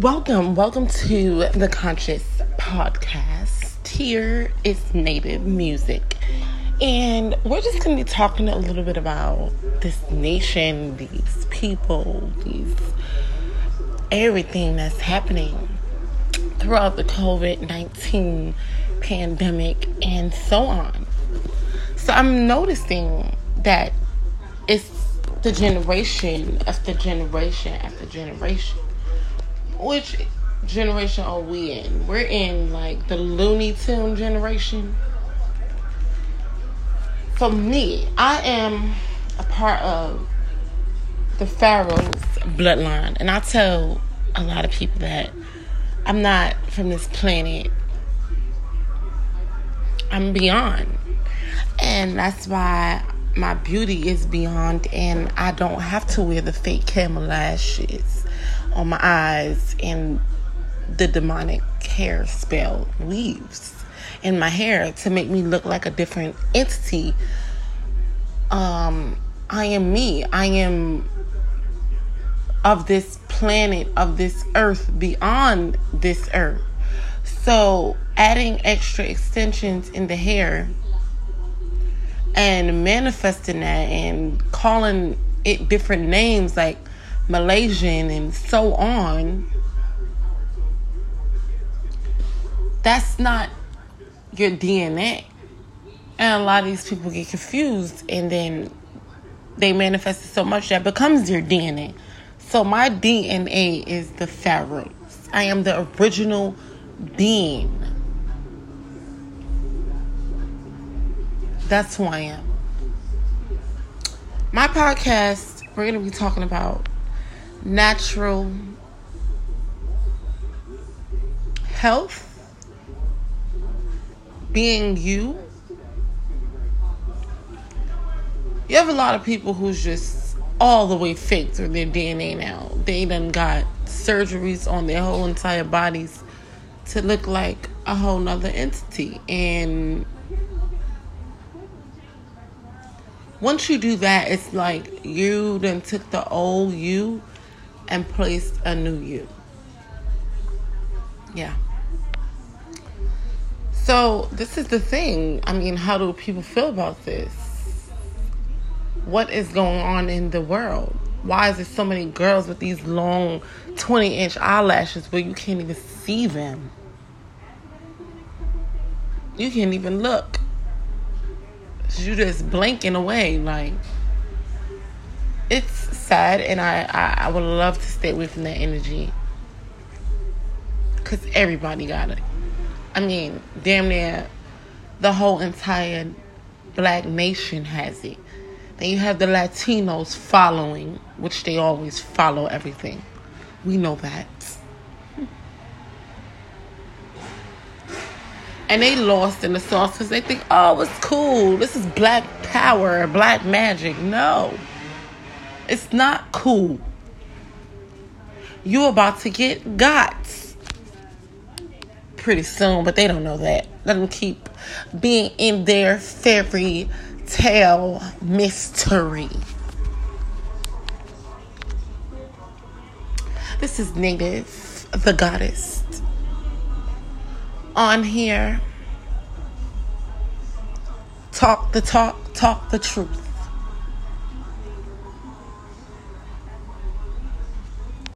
Welcome, welcome to the Conscious Podcast. Here is Native Music. And we're just going to be talking a little bit about this nation, these people, these everything that's happening throughout the COVID 19 pandemic and so on. So I'm noticing that it's the generation after generation after generation which generation are we in? We're in like the Looney Tune generation. For me, I am a part of the Pharaoh's bloodline, and I tell a lot of people that I'm not from this planet. I'm beyond. And that's why my beauty is beyond, and I don't have to wear the fake camel lashes on my eyes and the demonic hair spell weaves in my hair to make me look like a different entity. Um, I am me. I am of this planet, of this earth, beyond this earth. So, adding extra extensions in the hair and manifesting that and calling it different names like Malaysian and so on, that's not your DNA. And a lot of these people get confused and then they manifest so much that becomes your DNA. So my DNA is the pharaohs. I am the original being. That's who I am. My podcast, we're going to be talking about natural health, being you. You have a lot of people who's just all the way fake through their DNA now. They done got surgeries on their whole entire bodies to look like a whole nother entity. And once you do that, it's like you then took the old you and placed a new you. Yeah. So, this is the thing. I mean, how do people feel about this? What is going on in the world? Why is there so many girls with these long 20 inch eyelashes where you can't even see them? You can't even look. You just blinking away like it's sad and I, I, I would love to stay away from that energy. Because everybody got it. I mean damn near the whole entire black nation has it. Then you have the latinos following which they always follow everything. We know that. And they lost in the sauce because they think oh it's cool. This is black power black magic. No it's not cool. You about to get got pretty soon, but they don't know that. Let them keep being in their fairy tale mystery. This is Native, the goddess. On here, talk the talk, talk the truth.